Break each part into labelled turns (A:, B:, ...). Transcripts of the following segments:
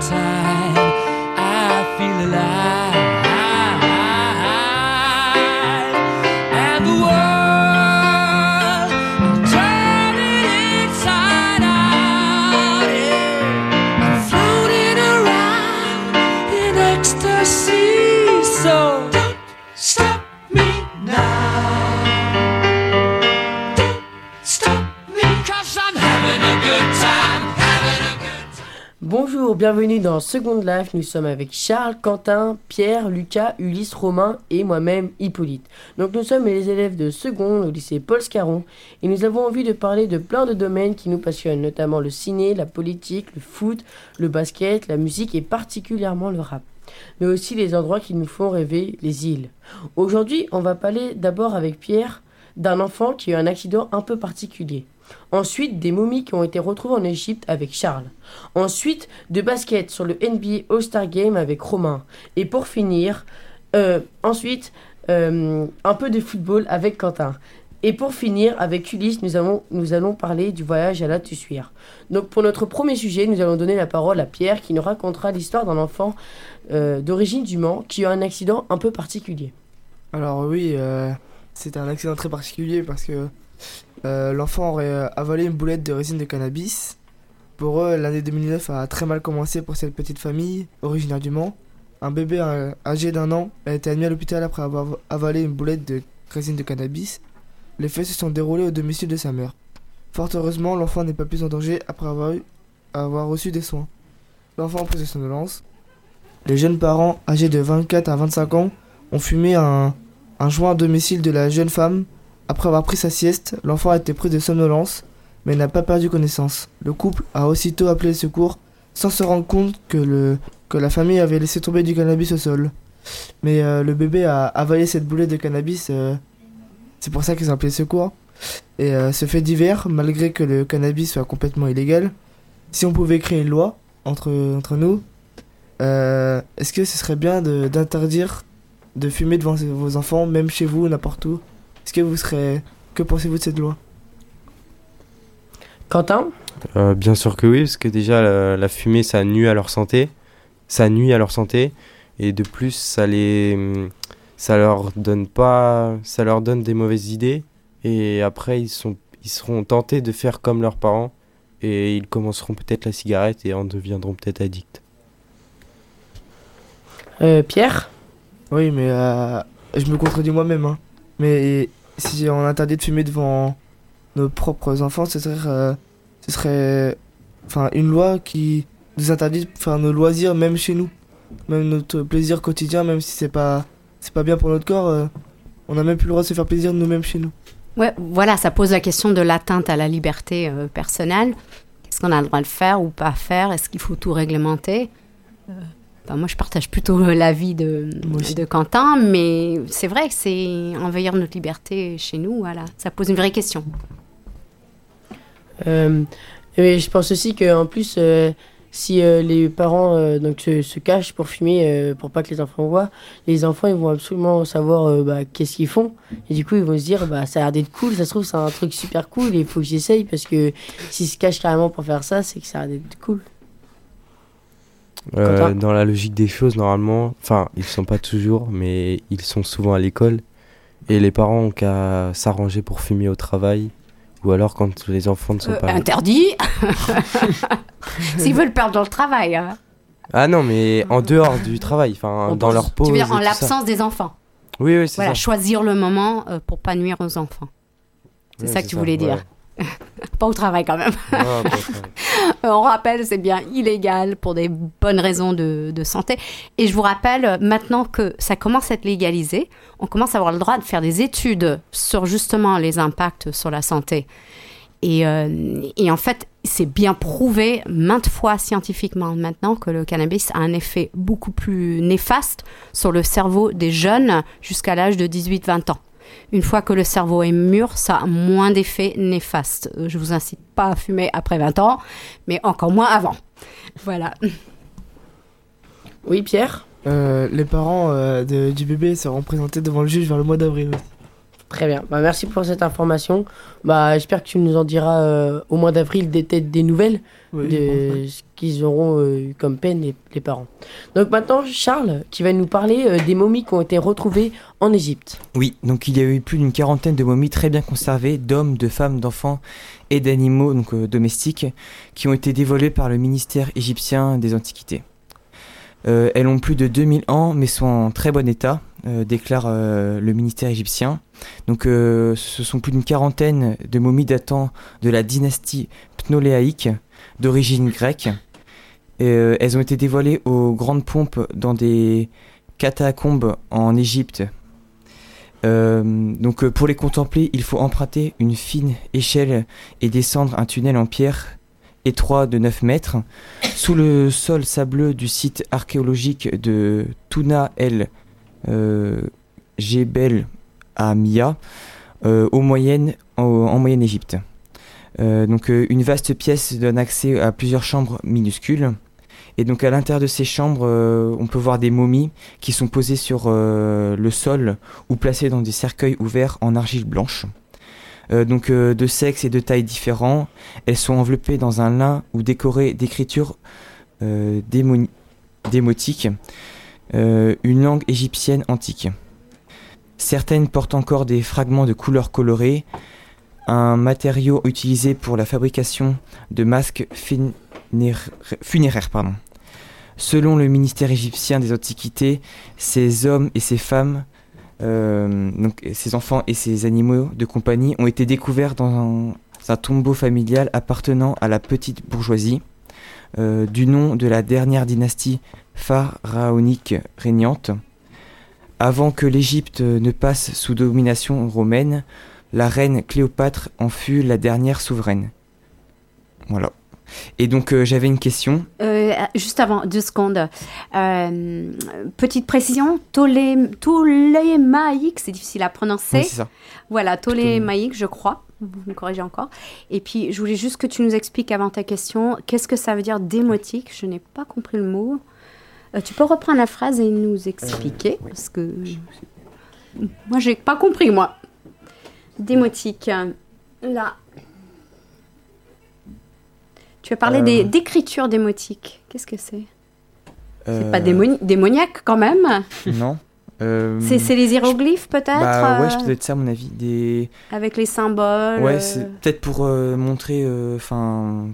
A: time.
B: Dans Second Life. Nous sommes avec Charles, Quentin, Pierre, Lucas, Ulysse, Romain et moi-même Hippolyte. Donc nous sommes les élèves de seconde au lycée Paul Scarron et nous avons envie de parler de plein de domaines qui nous passionnent, notamment le ciné, la politique, le foot, le basket, la musique et particulièrement le rap. Mais aussi les endroits qui nous font rêver, les îles. Aujourd'hui, on va parler d'abord avec Pierre d'un enfant qui a eu un accident un peu particulier. Ensuite, des momies qui ont été retrouvées en Égypte avec Charles. Ensuite, de basket sur le NBA All-Star Game avec Romain. Et pour finir, euh, ensuite, euh, un peu de football avec Quentin. Et pour finir, avec Ulysse, nous, nous allons parler du voyage à la Tussuire. Donc pour notre premier sujet, nous allons donner la parole à Pierre qui nous racontera l'histoire d'un enfant euh, d'origine du Mans qui a un accident un peu particulier.
C: Alors oui, c'était un accident très particulier parce que euh, l'enfant aurait euh, avalé une boulette de résine de cannabis. Pour eux, l'année 2009 a très mal commencé pour cette petite famille originaire du Mans. Un bébé âgé d'un an a été admis à l'hôpital après avoir avalé une boulette de résine de cannabis. Les faits se sont déroulés au domicile de sa mère. Fort heureusement, l'enfant n'est pas plus en danger après avoir, eu- avoir reçu des soins. L'enfant a pris de somnolence. Les jeunes parents, âgés de 24 à 25 ans, ont fumé un joint à domicile de la jeune femme. Après avoir pris sa sieste, l'enfant a été pris de somnolence, mais n'a pas perdu connaissance. Le couple a aussitôt appelé le secours, sans se rendre compte que, le, que la famille avait laissé tomber du cannabis au sol. Mais euh, le bébé a avalé cette boulette de cannabis, euh, c'est pour ça qu'ils ont appelé le secours. Et euh, ce fait divers, malgré que le cannabis soit complètement illégal, si on pouvait créer une loi entre, entre nous, est-ce que ce serait bien d'interdire de fumer devant vos enfants, même chez vous, n'importe où? Est-ce que vous serez... Que pensez-vous de cette loi?
B: Quentin?
D: Euh, bien sûr que oui, parce que déjà la, la fumée ça nuit à leur santé, ça nuit à leur santé, et de plus ça les, ça leur donne pas, ça leur donne des mauvaises idées, et après ils sont, ils seront tentés de faire comme leurs parents, et ils commenceront peut-être la cigarette et en deviendront peut-être addicts.
B: Euh, Pierre?
C: Oui, mais euh, je me contredis moi-même. Hein. Mais si on interdit de fumer devant nos propres enfants, ce serait, euh, ce serait enfin, une loi qui nous interdit de faire nos loisirs, même chez nous. Même notre plaisir quotidien, même si c'est pas, c'est pas bien pour notre corps, euh, on n'a même plus le droit de se faire plaisir nous-mêmes chez nous.
E: Ouais, voilà, ça pose la question de l'atteinte à la liberté euh, personnelle. Est-ce qu'on a le droit de faire ou pas faire? Est-ce qu'il faut tout réglementer? Ben, Moi, je partage plutôt l'avis de, Quentin, mais c'est vrai que c'est envahir notre liberté chez nous, voilà. Ça pose une vraie question.
B: Euh, et je pense aussi qu'en plus, euh, si euh, les parents euh, donc, se, se cachent pour fumer, pour pas que les enfants voient, les enfants ils vont absolument savoir bah, qu'est-ce qu'ils font. Et du coup, ils vont se dire bah, ça a l'air d'être cool, ça se trouve, c'est un truc super cool il faut que j'essaye parce que s'ils se cachent carrément pour faire ça, c'est que ça a l'air d'être cool.
D: Euh, dans la logique des choses, normalement, enfin, ils sont pas toujours, mais ils sont souvent à l'école, et les parents ont qu'à s'arranger pour fumer au travail, ou alors quand les enfants ne sont
E: Euh,
D: pas.
E: interdit S'ils veulent perdre dans le travail. hein.
D: Ah non, mais en dehors du travail, enfin,
B: On
D: dans
B: pense-
D: leur pause.
E: Tu veux dire en l'absence des enfants
D: Oui, oui, c'est
E: Voilà,
D: ça.
E: choisir le moment euh, pour pas nuire aux enfants. C'est ça que tu voulais dire. Pas au travail quand même. Euh, On rappelle, c'est bien illégal pour des bonnes raisons de, de santé. Et je vous rappelle, maintenant que ça commence à être légalisé, on commence à avoir le droit de faire des études sur justement les impacts sur la santé. Et, euh, et en fait, c'est bien prouvé maintes fois scientifiquement maintenant que le cannabis a un effet beaucoup plus néfaste sur le cerveau des jeunes jusqu'à l'âge de 18-20 ans. Une fois que le cerveau est mûr, ça a moins d'effets néfastes. Euh, Je vous incite pas à fumer après 20 ans, mais encore moins avant. Voilà.
B: Oui, Pierre?
C: Euh, les parents euh, de- du bébé seront présentés devant le juge vers le mois d'avril.
B: Très bien. Bah, merci pour cette information. Bah, j'espère que tu nous en diras euh, au mois d'avril des têtes des nouvelles
C: Oui,
B: de ce qu'ils auront euh, eu comme peine les, les parents. Donc maintenant, Charles qui va nous parler euh, des momies qui ont été retrouvées en Égypte.
F: Oui, donc il y a eu plus d'une quarantaine de momies très bien conservées, d'hommes, de femmes, d'enfants et d'animaux donc euh, domestiques, qui ont été dévoilées par le ministère égyptien des Antiquités. Euh, elles ont plus de 2000 ans, mais sont en très bon état, euh, déclare euh, le ministère égyptien. Donc ce sont plus d'une quarantaine de momies datant de la dynastie ptoléaïque, d'origine grecque. Elles ont été dévoilées aux grandes pompes dans des catacombes en Égypte donc pour les contempler, il faut emprunter une fine échelle et descendre un tunnel en pierre étroit de 9 mètres sous le sol sableux du site archéologique de Tuna el euh, Jebel à Mia euh, en, en moyenne Égypte. Euh, donc euh, une vaste pièce donne accès à plusieurs chambres minuscules. Et donc à l'intérieur de ces chambres, on peut voir des momies qui sont posées sur le sol ou placées dans des cercueils ouverts en argile blanche. Euh, donc euh, de sexe et de taille différents, elles sont enveloppées dans un lin ou décorées d'écritures euh, démotiques, une langue égyptienne antique. Certaines portent encore des fragments de couleurs colorées, un matériau utilisé pour la fabrication de masques funéra- funéraires. Pardon. Selon le ministère égyptien des Antiquités, ces hommes et ces femmes, donc ces enfants et ces animaux de compagnie, ont été découverts dans un, un tombeau familial appartenant à la petite bourgeoisie, euh, du nom de la dernière dynastie pharaonique régnante. Avant que l'Égypte ne passe sous domination romaine, la reine Cléopâtre en fut la dernière souveraine. Voilà. Et donc euh, j'avais une question.
E: Euh, juste avant, deux secondes. Euh, petite précision, Tolé, Tolémaïque, c'est difficile à prononcer.
F: Oui, c'est ça.
E: Voilà, Tolémaïque, je crois. Vous me corrigez encore. Et puis, je voulais juste que tu nous expliques avant ta question, qu'est-ce que ça veut dire démotique? Je n'ai pas compris le mot. Tu peux reprendre la phrase et nous expliquer Parce que moi, j'ai pas compris, moi. Démotique. Là. Tu as parlé
F: Euh.
E: d'écriture démotique. Qu'est-ce que c'est C'est
F: Euh,
E: pas démoni- démoniaque quand même
F: Non. Euh,
E: C'est c'est les hiéroglyphes peut-être
F: Bah ouais,
E: euh,
F: je peut être ça à mon avis. Des...
E: Avec les symboles.
F: Ouais,
E: euh,
F: c'est peut-être pour euh, montrer. Enfin.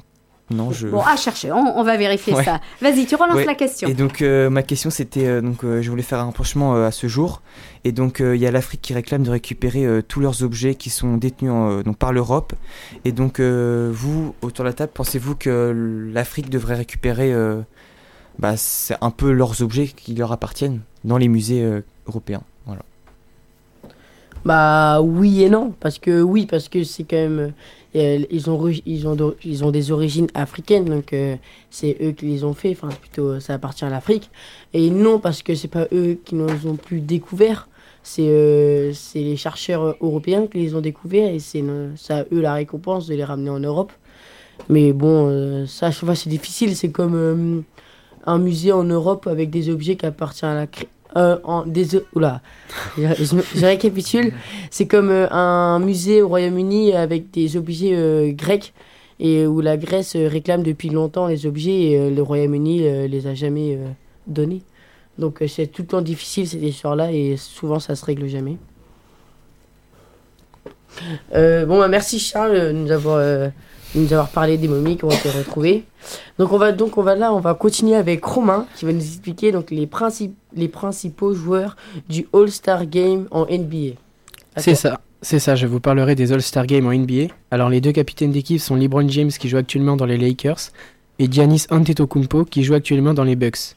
F: Non, je.
E: Bon, à chercher, on, on va vérifier
F: Ouais.
E: ça. Vas-y, tu relances
F: Ouais.
E: la question.
F: Et donc euh, ma question c'était euh, donc euh, je voulais faire un rapprochement euh, à ce jour et donc euh, il y a l'Afrique qui réclame de récupérer euh, tous leurs objets qui sont détenus en, euh, donc par l'Europe et donc euh, vous autour de la table pensez-vous que l'Afrique devrait récupérer euh, bah, un peu leurs objets qui leur appartiennent dans les musées euh, européens? Voilà.
B: Bah oui et non, parce que oui, parce que c'est quand même euh, ils ont ils ont ils ont des origines africaines, donc euh, c'est eux qui les ont fait. Enfin plutôt ça appartient à l'Afrique. Et non parce que c'est pas eux qui nous ont plus découverts, c'est euh, les chercheurs européens qui les ont découverts et c'est à eux la récompense de les ramener en Europe. Mais bon, euh, ça à chaque fois c'est difficile. C'est comme un musée en Europe avec des objets qui appartiennent à la euh, en, je, récapitule. C'est comme euh, un musée au Royaume-Uni avec des objets euh, grecs et où la Grèce réclame depuis longtemps les objets et euh, le Royaume-Uni les a jamais donnés. Donc c'est tout le temps difficile cette histoire-là et souvent ça se règle jamais. Bon, bah, merci Charles de nous avoir, de nous avoir parlé des momies qui ont été retrouvées. Donc on va donc on va là, on va continuer avec Romain qui va nous expliquer donc les, principes les principaux joueurs du All-Star Game en NBA.
G: C'est ça, c'est ça, je vous parlerai des All-Star Games en NBA. Alors les deux capitaines d'équipe sont LeBron James qui joue actuellement dans les Lakers et Giannis Antetokounmpo qui joue actuellement dans les Bucks.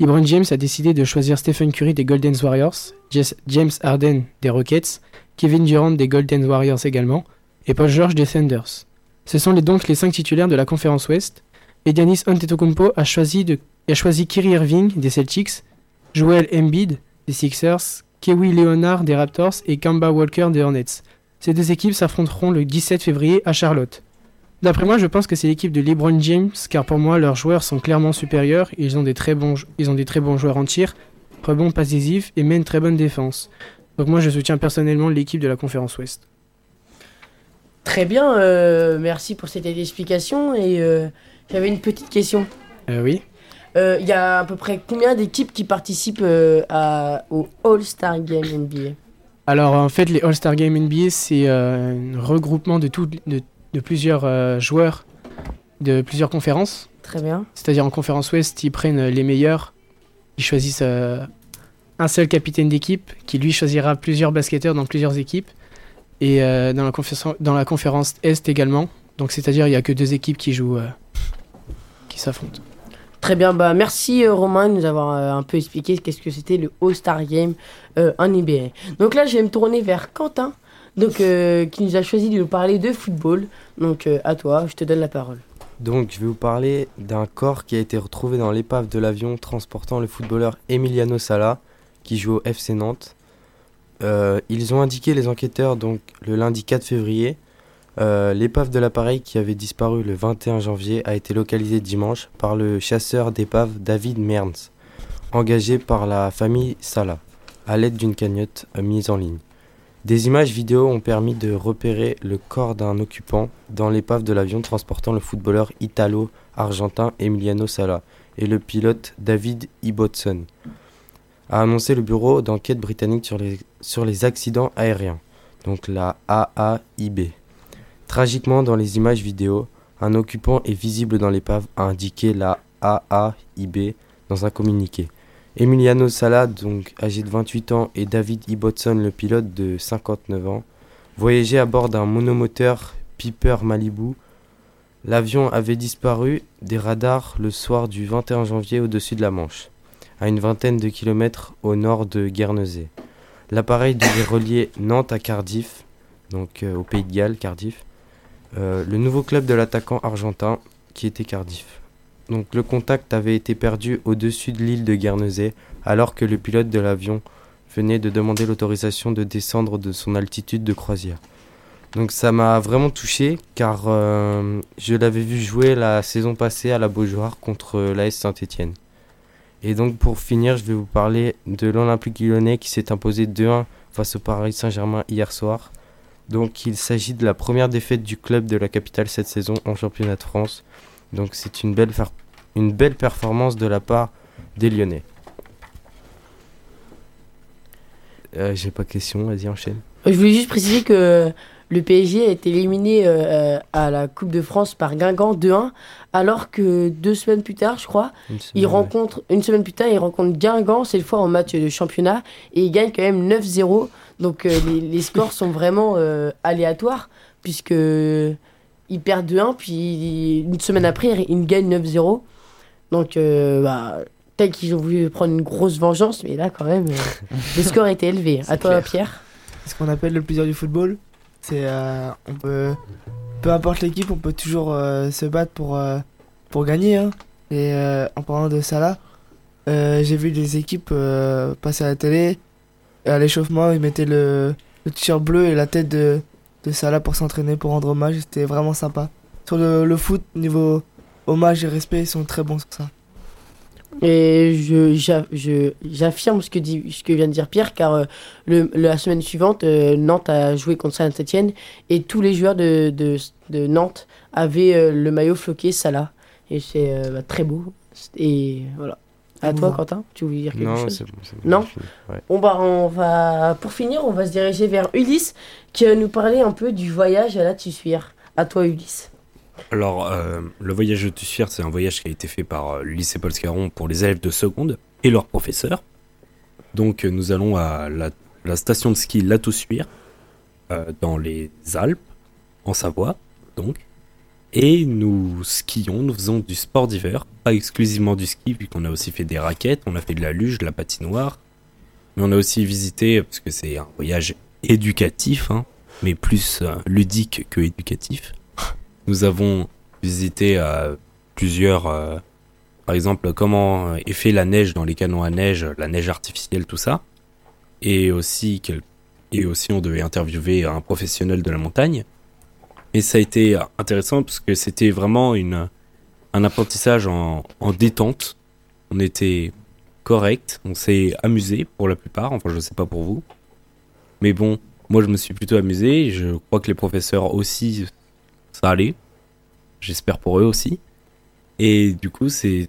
G: LeBron James a décidé de choisir Stephen Curry des Golden Warriors, James Harden des Rockets, Kevin Durant des Golden Warriors également et Paul George des Thunders. Ce sont donc les cinq titulaires de la conférence Ouest et Giannis Antetokounmpo a choisi, a choisi Kyrie Irving des Celtics, Joel Embiid des Sixers, Kawhi Leonard des Raptors et Kemba Walker des Hornets. Ces deux équipes s'affronteront le 17 février à Charlotte. D'après moi, je pense que c'est l'équipe de LeBron James, car pour moi, leurs joueurs sont clairement supérieurs. Ils ont des très bons, joueurs en tir, rebond décisifs et mènent très bonne défense. Donc moi, je soutiens personnellement l'équipe de la conférence Ouest.
B: Très bien, euh, merci pour cette explication. Et euh, j'avais une petite question.
G: Euh, oui.
B: Il y a à peu près combien d'équipes qui participent à, au All-Star Game NBA
G: Alors en fait, les All-Star Game NBA, c'est un regroupement de, tout, de, de plusieurs joueurs de plusieurs conférences.
B: Très bien.
G: C'est-à-dire en conférence Ouest, ils prennent les meilleurs, ils choisissent un seul capitaine d'équipe qui lui choisira plusieurs basketteurs dans plusieurs équipes. Et euh, dans, la conférence, dans la conférence Est également. Donc c'est-à-dire il n'y a que deux équipes qui jouent, euh, qui s'affrontent.
B: Très bien, bah merci euh, Romain de nous avoir euh, un peu expliqué qu'est-ce que c'était le All-Star Game euh, en NBA. Donc là, je vais me tourner vers Quentin, donc euh, qui nous a choisi de nous parler de football. Donc euh, à toi, je te donne la parole.
D: Donc, je vais vous parler d'un corps qui a été retrouvé dans l'épave de l'avion transportant le footballeur Emiliano Sala, qui joue au FC Nantes. Euh, ils ont indiqué, les enquêteurs, donc le lundi 4 février, euh, l'épave de l'appareil qui avait disparu le 21 janvier a été localisée dimanche par le chasseur d'épave David Mearns, engagé par la famille Sala, à l'aide d'une cagnotte euh, mise en ligne. Des images vidéo ont permis de repérer le corps d'un occupant dans l'épave de l'avion transportant le footballeur italo-argentin Emiliano Sala et le pilote David Ibbotson, a annoncé le bureau d'enquête britannique sur les, accidents aériens, donc la AAIB. Tragiquement, dans les images vidéo, un occupant est visible dans l'épave, a indiqué la AAIB dans un communiqué. Emiliano Sala, donc âgé de 28 ans, et David Ibbotson, le pilote de 59 ans, voyageaient à bord d'un monomoteur Piper Malibu. L'avion avait disparu des radars le soir du 21 janvier au-dessus de la Manche, à une vingtaine de kilomètres au nord de Guernesey. L'appareil devait relier Nantes à Cardiff, donc euh, au pays de Galles, Cardiff, euh, le nouveau club de l'attaquant argentin qui était Cardiff. Donc le contact avait été perdu au-dessus de l'île de Guernesey alors que le pilote de l'avion venait de demander l'autorisation de descendre de son altitude de croisière. Donc ça m'a vraiment touché car euh, je l'avais vu jouer la saison passée à la Beaujoire contre l'AS Saint-Étienne. Et donc pour finir, je vais vous parler de l'Olympique lyonnais qui s'est imposé 2-1 face au Paris Saint-Germain hier soir. Donc il s'agit de la première défaite du club de la capitale cette saison en championnat de France. Donc c'est une belle, une belle performance de la part des Lyonnais. Euh, J'ai pas question, vas-y enchaîne.
B: Je voulais juste préciser que le PSG a été éliminé euh, à la Coupe de France par Guingamp 2-1, alors que deux semaines plus tard, je crois,
D: Une
B: il rencontre une semaine plus tard, il rencontre Guingamp cette fois en match de championnat et il gagne quand même 9-0. Donc euh, les, les scores sont vraiment euh, aléatoires puisque ils perdent 2-1 puis une semaine après ils gagnent 9-0. Donc euh, bah, peut-être qu'ils ont voulu prendre une grosse vengeance, mais là quand même euh, le score était élevé. À toi
C: clair.
B: Pierre?
C: Ce qu'on appelle le plaisir du football, euh, on peut, peu importe l'équipe, on peut toujours euh, se battre pour euh, gagner. hein. Et en parlant de ça j'ai vu des équipes passer à la télé. À l'échauffement, ils mettaient le, le t-shirt bleu et la tête de, de Salah pour s'entraîner, pour rendre hommage. C'était vraiment sympa. Sur le foot, niveau hommage et respect, ils sont très bons sur ça.
B: Et je, j'a- je- j'affirme ce que, dit, ce que vient de dire Pierre, car euh, le, la semaine suivante, euh, Nantes a joué contre Saint-Etienne et tous les joueurs de, de, de Nantes avaient euh, le maillot floqué Salah. Et c'est euh, bah, très beau. Et voilà. À toi. Quentin, tu voulais dire quelque
D: Non,
B: chose
D: c'est bon. c'est bon,
B: Non
D: fini. Ouais.
B: Bon bah on va pour finir on va se diriger vers Ulysse qui va nous parler un peu du voyage à la Tussuire. À toi Ulysse.
H: Alors, euh, le voyage de Tussuire, c'est un voyage qui a été fait par euh, lycée Paul Scarron pour les élèves de seconde et leurs professeurs. Donc, euh, nous allons à la, station de ski La Toussuire, dans les Alpes, en Savoie, donc. Et nous skions, nous faisons du sport d'hiver, pas exclusivement du ski, puisqu'on a aussi fait des raquettes, on a fait de la luge, de la patinoire. Mais on a aussi visité, parce que c'est un voyage éducatif, hein, mais plus ludique que éducatif. Nous avons visité euh, plusieurs, euh, par exemple, comment est fait la neige dans les canons à neige, la neige artificielle, tout ça. Et aussi, et aussi on devait interviewer un professionnel de la montagne. Et ça a été intéressant parce que c'était vraiment une, un apprentissage en, en détente. On était correct, on s'est amusé pour la plupart, enfin je sais pas pour vous. Mais bon, moi je me suis plutôt amusé. Je crois que les professeurs aussi, ça allait. J'espère pour eux aussi. Et du coup, c'est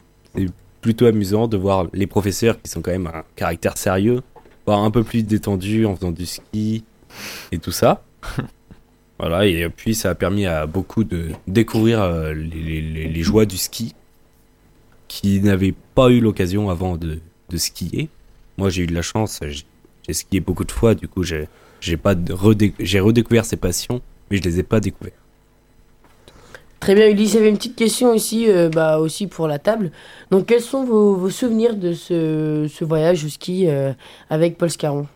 H: plutôt amusant de voir les professeurs qui sont quand même un caractère sérieux, voir un peu plus détendu en faisant du ski et tout ça. voilà, et puis ça a permis à beaucoup de découvrir euh, les, les- les joies du ski qui n'avaient pas eu l'occasion avant de, de skier. Moi, j'ai eu de la chance, j'ai skié beaucoup de fois, du coup, j'ai redécouvert ces passions, mais je les ai pas découvertes.
B: Très bien, Ulysse, j'avais une petite question aussi, euh, bah, aussi pour la table. Donc, quels sont vos, vos souvenirs de ce, ce voyage au ski euh, avec Paul Scarron?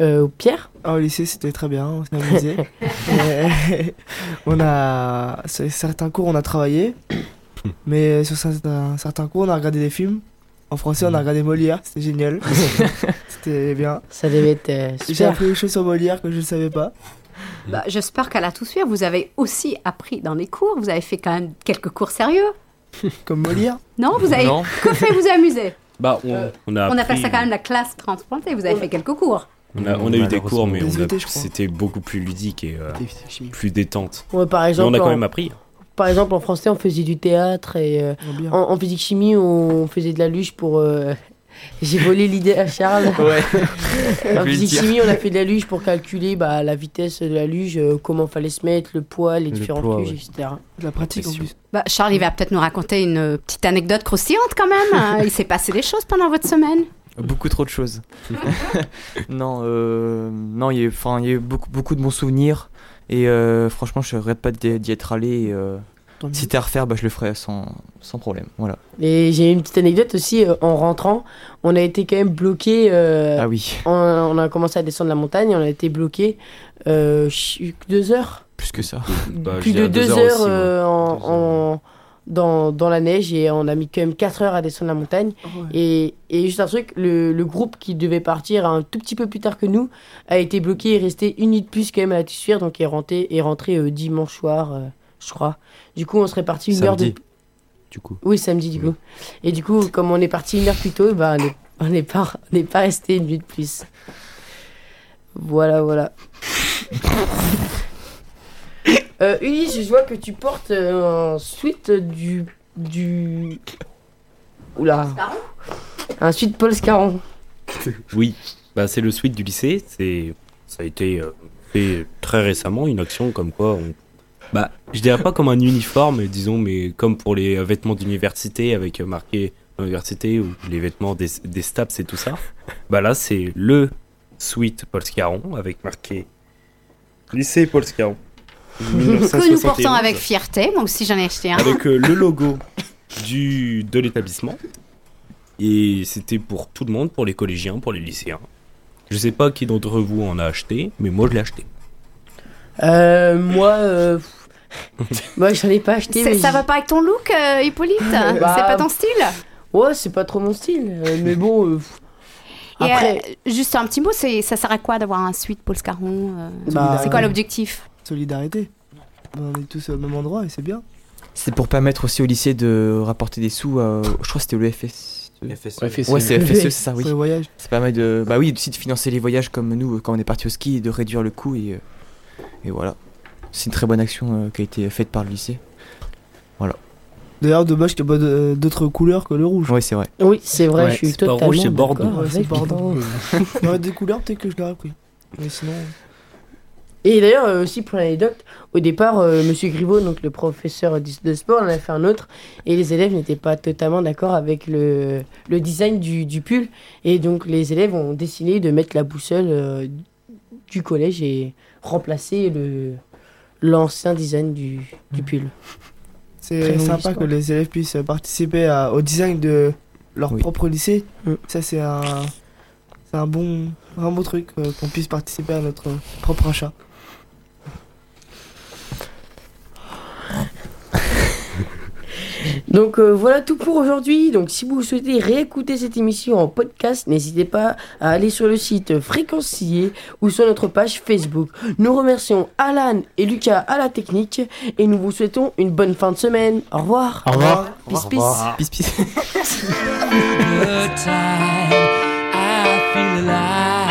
B: Euh, Pierre?
C: Ah, au lycée, c'était très bien, on s'est amusé. Euh, on a. Sur certains cours, on a travaillé. Mais sur certains, certains cours, on a regardé des films. En français, on a regardé Molière, c'était génial. c'était bien.
B: Ça devait être euh,
C: J'ai
B: super.
C: appris des choses sur Molière que je ne savais pas.
E: Bah, J'espère qu'à la tout suivre, vous avez aussi appris dans les cours. Vous avez fait quand même quelques cours sérieux.
C: Comme Molière.
E: Non, vous avez
F: Non.
E: que fait vous amuser.
H: Bah, on, on a
E: On appelle ça quand même la classe transplantée. Vous avez fait quelques cours.
H: On a, on a eu des cours, mais c'était beaucoup plus ludique et euh,
C: chimie.
H: plus détente.
B: Ouais, par,
H: Mais
B: exemple,
H: on a quand
B: en,
H: même appris.
B: par exemple, en français, on faisait du théâtre et euh,
C: Oh,
B: en, en physique-chimie, on faisait de la luge pour. J'ai volé l'idée à Charles.
F: Ouais.
B: En
F: dire.
B: physique-chimie, on a fait de la luge pour calculer bah, la vitesse de la luge, euh, comment fallait se mettre, le poids, les
D: Le
B: différentes
D: poids,
B: luges,
D: ouais.
B: etc.
C: De la pratique en plus.
E: Bah, Charles, il va peut-être nous raconter une euh, petite anecdote croustillante quand même. hein. Il s'est passé des choses pendant votre semaine.
F: Beaucoup trop de choses. non, euh, non, il y a eu, enfin, il y a eu beaucoup, beaucoup de bons souvenirs. Et euh, franchement, je regrette pas d'y d'y être allé. et, euh. Si c'était à refaire, bah, je le ferais sans, sans problème. Voilà.
B: Et j'ai une petite anecdote aussi, euh, en rentrant, on a été quand même bloqué. euh,
F: Ah oui,
B: on, on a commencé à descendre la montagne, on a été bloqué euh, ch- deux heures.
F: plus que ça.
H: Bah, je
B: plus
H: dirais
B: de deux heures,
H: aussi, moi.
B: euh, en,
H: Deux heures.
B: en- dans, dans la neige et on a mis quand même 4 heures à descendre la montagne. Et, et juste un truc, le, le groupe qui devait partir un tout petit peu plus tard que nous a été bloqué et resté une nuit de plus quand même à la Tussuire, donc est rentré, est rentré euh, dimanche soir, euh, je crois. Du coup, on serait parti une heure de.
D: Samedi. Du coup.
B: Oui, samedi du
D: Oui.
B: coup. Et du coup, comme on est parti une heure plus tôt, bah, on n'est pas, on n'est pas resté une nuit de plus. Voilà, voilà. euh, Ulysse, je vois que tu portes euh, un sweat du. du. Oula. Un sweat Paul Scarron.
H: Oui, bah, c'est le suite du lycée. C'est, ça a été euh, fait très récemment, une action comme quoi on. Bah, je dirais pas comme un uniforme, disons, mais comme pour les vêtements d'université avec marqué université ou les vêtements des, des STAPS et tout ça. Bah là, c'est le suite Paul Scarron avec marqué lycée Paul Scarron.
E: Que nous
H: 1971,
E: portons avec fierté. Moi aussi, j'en ai acheté un.
H: avec euh, le logo du, de l'établissement. Et c'était pour tout le monde, pour les collégiens, pour les lycéens. Je sais pas qui d'entre vous en a acheté, mais moi je l'ai acheté.
B: Euh, moi. euh, moi, j'en ai pas acheté.
E: C'est-
B: mais
E: Ça
B: j-
E: va pas avec ton look, euh, Hippolyte
B: Bah,
E: C'est pas ton style
B: Ouais, c'est pas trop mon style. euh, mais bon. euh,
E: Et,
B: Après.
E: euh, juste un petit mot, c'est- ça sert à quoi d'avoir un suite Paul Scarron euh,
B: Bah,
E: C'est quoi l'objectif
C: Solidarité. On est tous au même endroit et c'est bien.
F: C'est pour permettre aussi au lycée de rapporter des sous. à- je crois que c'était le FS.
D: FSE.
G: Ouais, fais
F: Ouais, c'est FSE, c'est ça,
C: Pour
F: oui.
C: les voyages.
F: Ça permet de, bah oui, aussi de financer les voyages comme nous euh, quand on est parti au ski et de réduire le coût et, euh, et voilà. C'est une très bonne action euh, qui a été faite par le lycée.
C: D'ailleurs, dommage qu'il n'y ait pas d'autres couleurs que le rouge.
F: Oui, c'est vrai.
B: Oui, c'est vrai,
G: Ouais,
B: je suis
H: c'est pas
B: totalement.
H: rouge, c'est Bordeaux.
C: c'est
B: avec
C: Bordeaux.
B: toi.
C: Il y aurait des couleurs, peut-être que je l'aurais pris. Mais sinon.
B: Et d'ailleurs, euh, aussi pour l'anecdote, au départ, euh, Monsieur Griveaux, donc le professeur de de sport, en a fait un autre, et les élèves n'étaient pas totalement d'accord avec le, le design du, du pull, et donc les élèves ont décidé de mettre la boussole euh, du collège et remplacer le l'ancien design du, du pull. Très
C: C'est sympa
B: histoire.
C: que les élèves puissent participer à- au design de leur
F: Oui.
C: propre lycée.
B: Mm.
C: Ça, c'est un, c'est un bon, un beau truc euh, qu'on puisse participer à notre propre achat.
B: Donc euh, voilà tout pour aujourd'hui. Donc si vous souhaitez réécouter cette émission en podcast, n'hésitez pas à aller sur le site Fréquencier ou sur notre page Facebook. Nous remercions Alan et Lucas à la technique et nous vous souhaitons une bonne fin de semaine. Au revoir.
G: Au revoir.
B: Peace, peace.
F: Peace, peace.